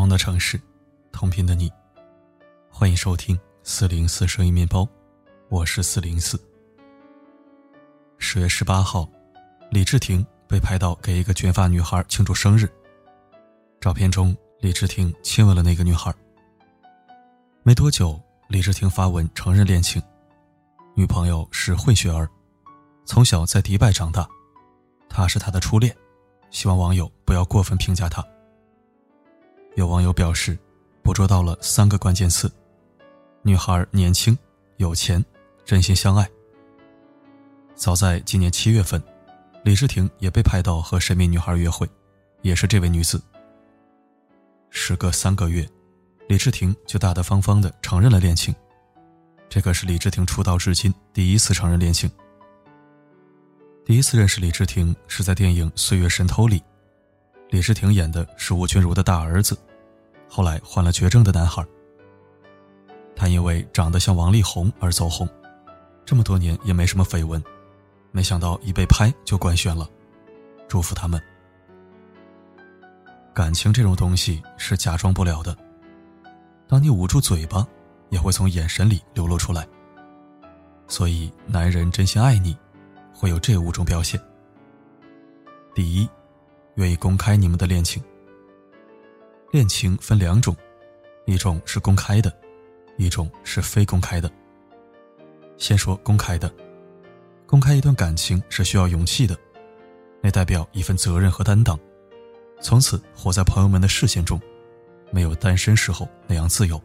同的城市，同频的你，欢迎收听四零四声音面包，我是四零四。十月十八号，李治廷被拍到给一个卷发女孩庆祝生日。照片中，李治廷亲吻了那个女孩。没多久，李治廷发文承认恋情，女朋友是混血儿，从小在迪拜长大，他是他的初恋，希望网友不要过分评价他。有网友表示，捕捉到了三个关键词：女孩年轻、有钱、真心相爱。早在今年七月份，李治廷也被拍到和神秘女孩约会，也是这位女子。时隔三个月，李治廷就大大方方的承认了恋情，这可是李治廷出道至今第一次承认恋情。第一次认识李治廷是在电影《岁月神偷》里，李治廷演的是吴君如的大儿子，后来患了绝症的男孩。他因为长得像王力宏而走红，这么多年也没什么绯闻。没想到一被拍就官宣了，祝福他们。感情这种东西是假装不了的，当你捂住嘴巴，也会从眼神里流露出来。所以，男人真心爱你，会有这五种表现。第一，愿意公开你们的恋情。恋情分两种，一种是公开的，一种是非公开的。先说公开的。公开一段感情是需要勇气的，那代表一份责任和担当，从此活在朋友们的视线中，没有单身时候那样自由。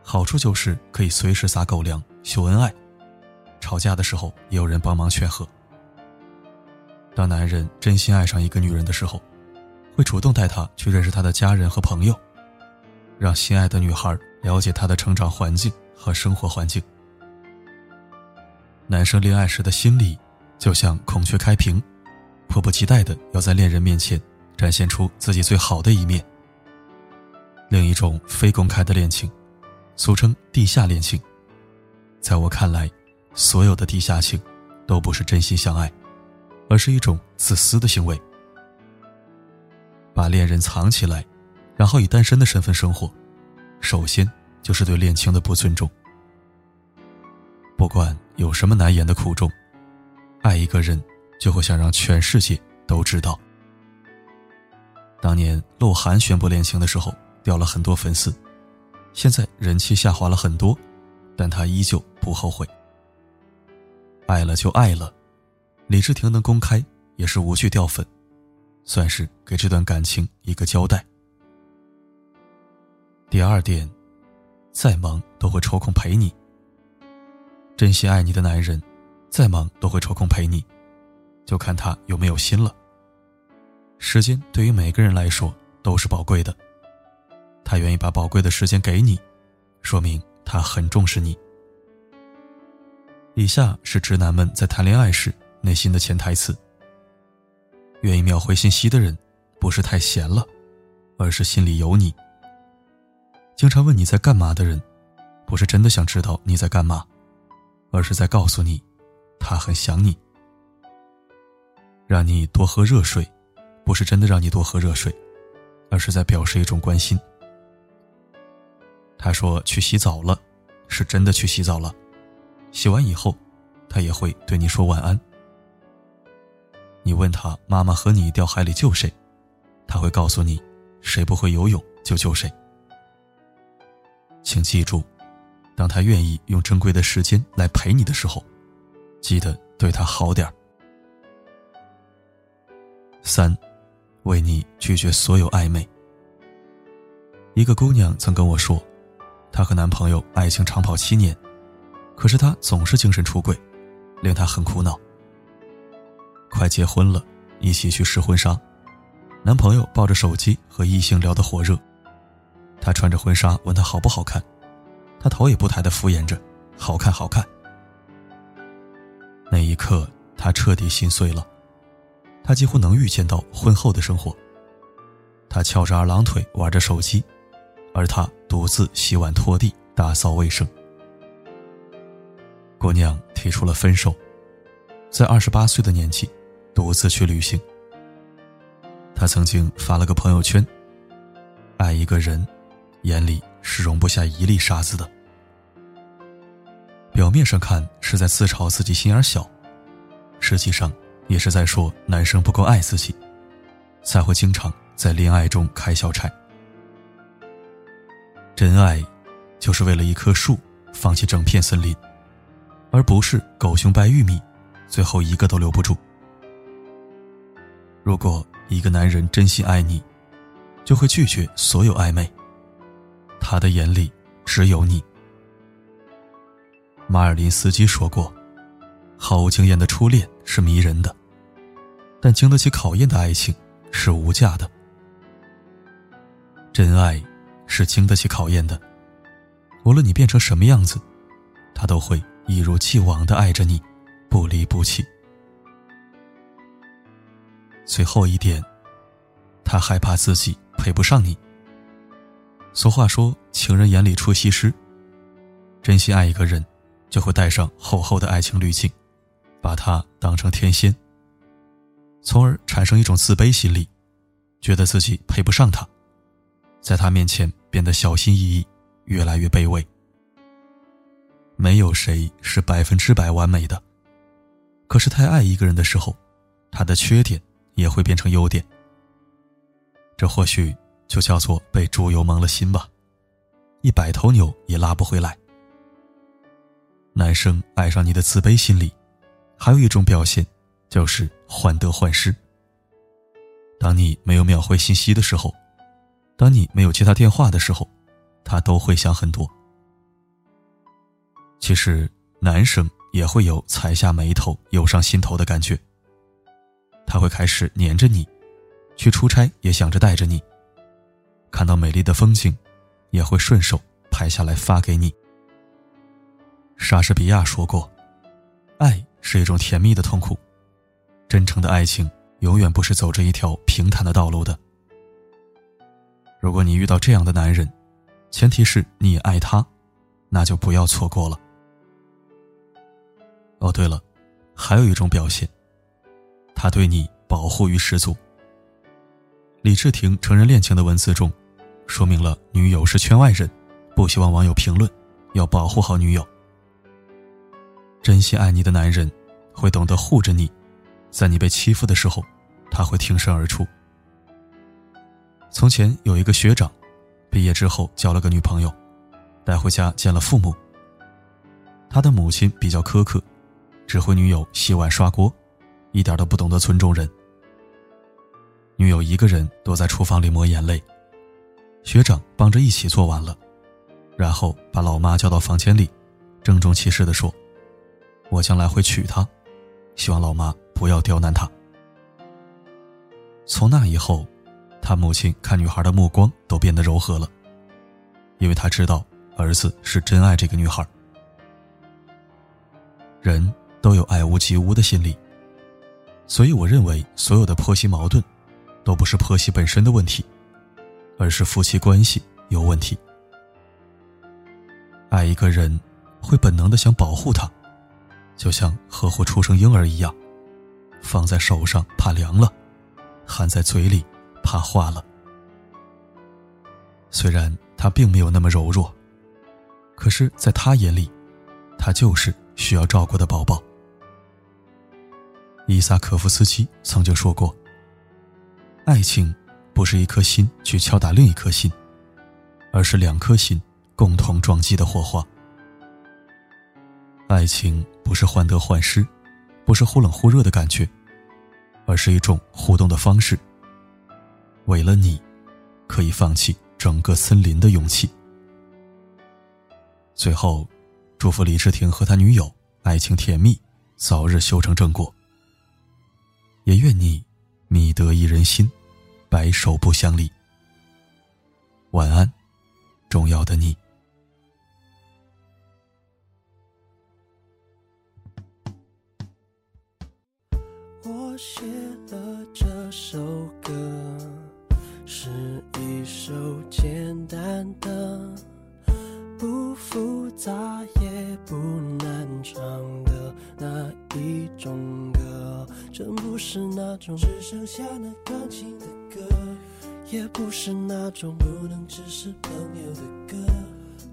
好处就是可以随时撒狗粮秀恩爱，吵架的时候也有人帮忙劝和。当男人真心爱上一个女人的时候，会主动带她去认识她的家人和朋友，让心爱的女孩了解她的成长环境和生活环境。男生恋爱时的心理，就像孔雀开屏，迫不及待的要在恋人面前展现出自己最好的一面。另一种非公开的恋情，俗称地下恋情，在我看来，所有的地下情都不是真心相爱，而是一种自私的行为。把恋人藏起来，然后以单身的身份生活，首先就是对恋情的不尊重。不管。有什么难言的苦衷？爱一个人，就会想让全世界都知道。当年鹿晗宣布恋情的时候，掉了很多粉丝，现在人气下滑了很多，但他依旧不后悔。爱了就爱了，李治廷能公开也是无惧掉粉，算是给这段感情一个交代。第二点，再忙都会抽空陪你。真心爱你的男人，再忙都会抽空陪你，就看他有没有心了。时间对于每个人来说都是宝贵的，他愿意把宝贵的时间给你，说明他很重视你。以下是直男们在谈恋爱时内心的潜台词：愿意秒回信息的人，不是太闲了，而是心里有你。经常问你在干嘛的人，不是真的想知道你在干嘛。而是在告诉你，他很想你。让你多喝热水，不是真的让你多喝热水，而是在表示一种关心。他说去洗澡了，是真的去洗澡了。洗完以后，他也会对你说晚安。你问他妈妈和你掉海里救谁，他会告诉你，谁不会游泳就救谁。请记住。当他愿意用珍贵的时间来陪你的时候，记得对他好点三，为你拒绝所有暧昧。一个姑娘曾跟我说，她和男朋友爱情长跑七年，可是他总是精神出轨，令她很苦恼。快结婚了，一起去试婚纱，男朋友抱着手机和异性聊得火热，她穿着婚纱问他好不好看。他头也不抬的敷衍着，好看，好看。那一刻，他彻底心碎了。他几乎能预见到婚后的生活。他翘着二郎腿玩着手机，而他独自洗碗、拖地、打扫卫生。姑娘提出了分手，在二十八岁的年纪，独自去旅行。他曾经发了个朋友圈：“爱一个人，眼里是容不下一粒沙子的。表面上看是在自嘲自己心眼小，实际上也是在说男生不够爱自己，才会经常在恋爱中开小差。真爱，就是为了一棵树放弃整片森林，而不是狗熊掰玉米，最后一个都留不住。如果一个男人真心爱你，就会拒绝所有暧昧，他的眼里只有你。马尔林斯基说过：“毫无经验的初恋是迷人的，但经得起考验的爱情是无价的。真爱是经得起考验的，无论你变成什么样子，他都会一如既往的爱着你，不离不弃。最后一点，他害怕自己配不上你。俗话说：‘情人眼里出西施’，真心爱一个人。”就会带上厚厚的爱情滤镜，把他当成天仙，从而产生一种自卑心理，觉得自己配不上他，在他面前变得小心翼翼，越来越卑微。没有谁是百分之百完美的，可是太爱一个人的时候，他的缺点也会变成优点。这或许就叫做被猪油蒙了心吧，一百头牛也拉不回来。男生爱上你的自卑心理，还有一种表现，就是患得患失。当你没有秒回信息的时候，当你没有接他电话的时候，他都会想很多。其实男生也会有踩下眉头、涌上心头的感觉。他会开始黏着你，去出差也想着带着你，看到美丽的风景，也会顺手拍下来发给你。莎士比亚说过：“爱是一种甜蜜的痛苦，真诚的爱情永远不是走着一条平坦的道路的。如果你遇到这样的男人，前提是你也爱他，那就不要错过了。”哦，对了，还有一种表现，他对你保护欲十足。李治廷承认恋情的文字中，说明了女友是圈外人，不希望网友评论，要保护好女友。真心爱你的男人，会懂得护着你，在你被欺负的时候，他会挺身而出。从前有一个学长，毕业之后交了个女朋友，带回家见了父母。他的母亲比较苛刻，只会女友洗碗刷锅，一点都不懂得尊重人。女友一个人躲在厨房里抹眼泪，学长帮着一起做完了，然后把老妈叫到房间里，郑重其事地说。我将来会娶她，希望老妈不要刁难她。从那以后，他母亲看女孩的目光都变得柔和了，因为他知道儿子是真爱这个女孩。人都有爱屋及乌的心理，所以我认为所有的婆媳矛盾，都不是婆媳本身的问题，而是夫妻关系有问题。爱一个人，会本能的想保护他。就像呵护出生婴儿一样，放在手上怕凉了，含在嘴里怕化了。虽然他并没有那么柔弱，可是在他眼里，他就是需要照顾的宝宝。伊萨克夫斯基曾经说过：“爱情不是一颗心去敲打另一颗心，而是两颗心共同撞击的火花。”爱情不是患得患失，不是忽冷忽热的感觉，而是一种互动的方式。为了你，可以放弃整个森林的勇气。最后，祝福李治廷和他女友爱情甜蜜，早日修成正果。也愿你觅得一人心，白首不相离。晚安，重要的你。我写的这首歌是一首简单的、不复杂也不难唱的那一种歌，真不是那种只剩下那钢琴的歌。也不是那种不能只是朋友的歌。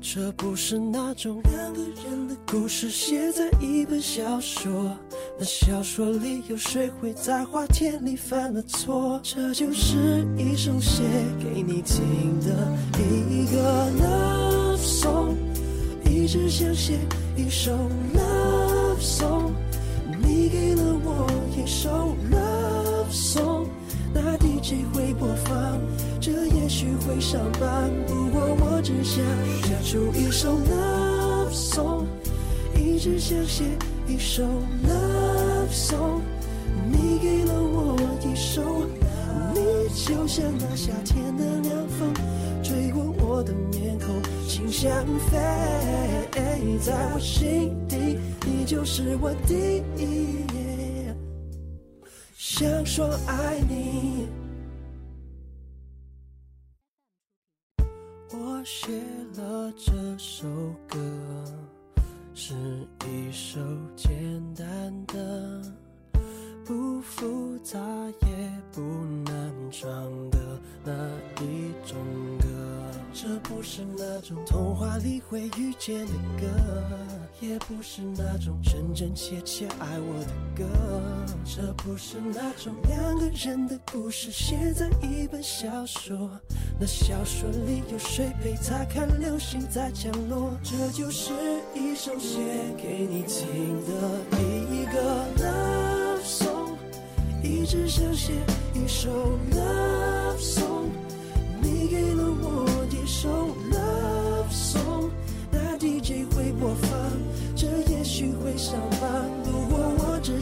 这不是那种两个人的故事，写在一本小说。那小说里有谁会在花田里犯了错？这就是一首写给你听的一个 love song，一直想写一首 love song。我一首 love song，那 DJ 会播放，这也许会上榜。不过我只想写出一首 love song，一直想写一首 love song。你给了我一首，你就像那夏天的凉风，吹过我的面孔，心想飞，在我心底，你就是我第一。想说爱你。我写了这首歌，是一首简单的、不复杂也不难唱的那一种歌。这不是那种童话里会遇见的歌，也不是那种真真切切爱我的歌。这不是那种两个人的故事，写在一本小说。那小说里有谁陪他看流星在降落？这就是一首写给你听的一个 love song，一直想写一首 love song。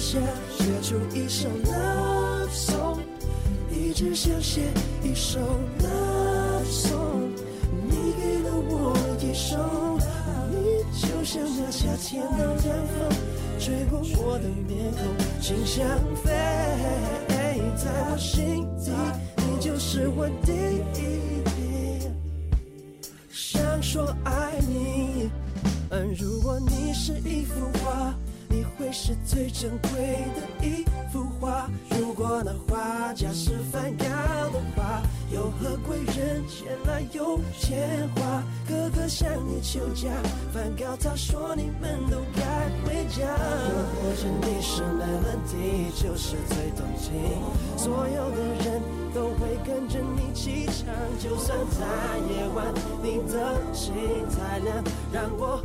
写出一首 love song，一直想写一首 love song。你给了我一首，你就像那夏天的凉风，吹过我的面孔，心想飞，在我心底，你就是我第一。想说爱你，如果你是一幅画，会是最珍贵的一幅画。如果那画家是梵高的话，有何贵人前来有钱花？哥哥向你求嫁，梵高他说你们都该回家。或者你是没问题就是最动听，所有的人都会跟着你起唱。就算在夜晚，你的心太亮，让我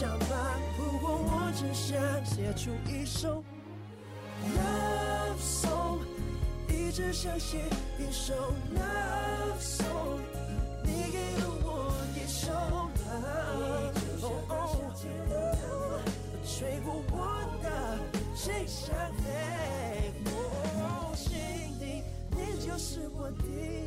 许会上榜。不过我只想写出一首 love song，一直想写一首 love song。你给了我一首 love song，吹过我的心想飞，我心底，你就是我的。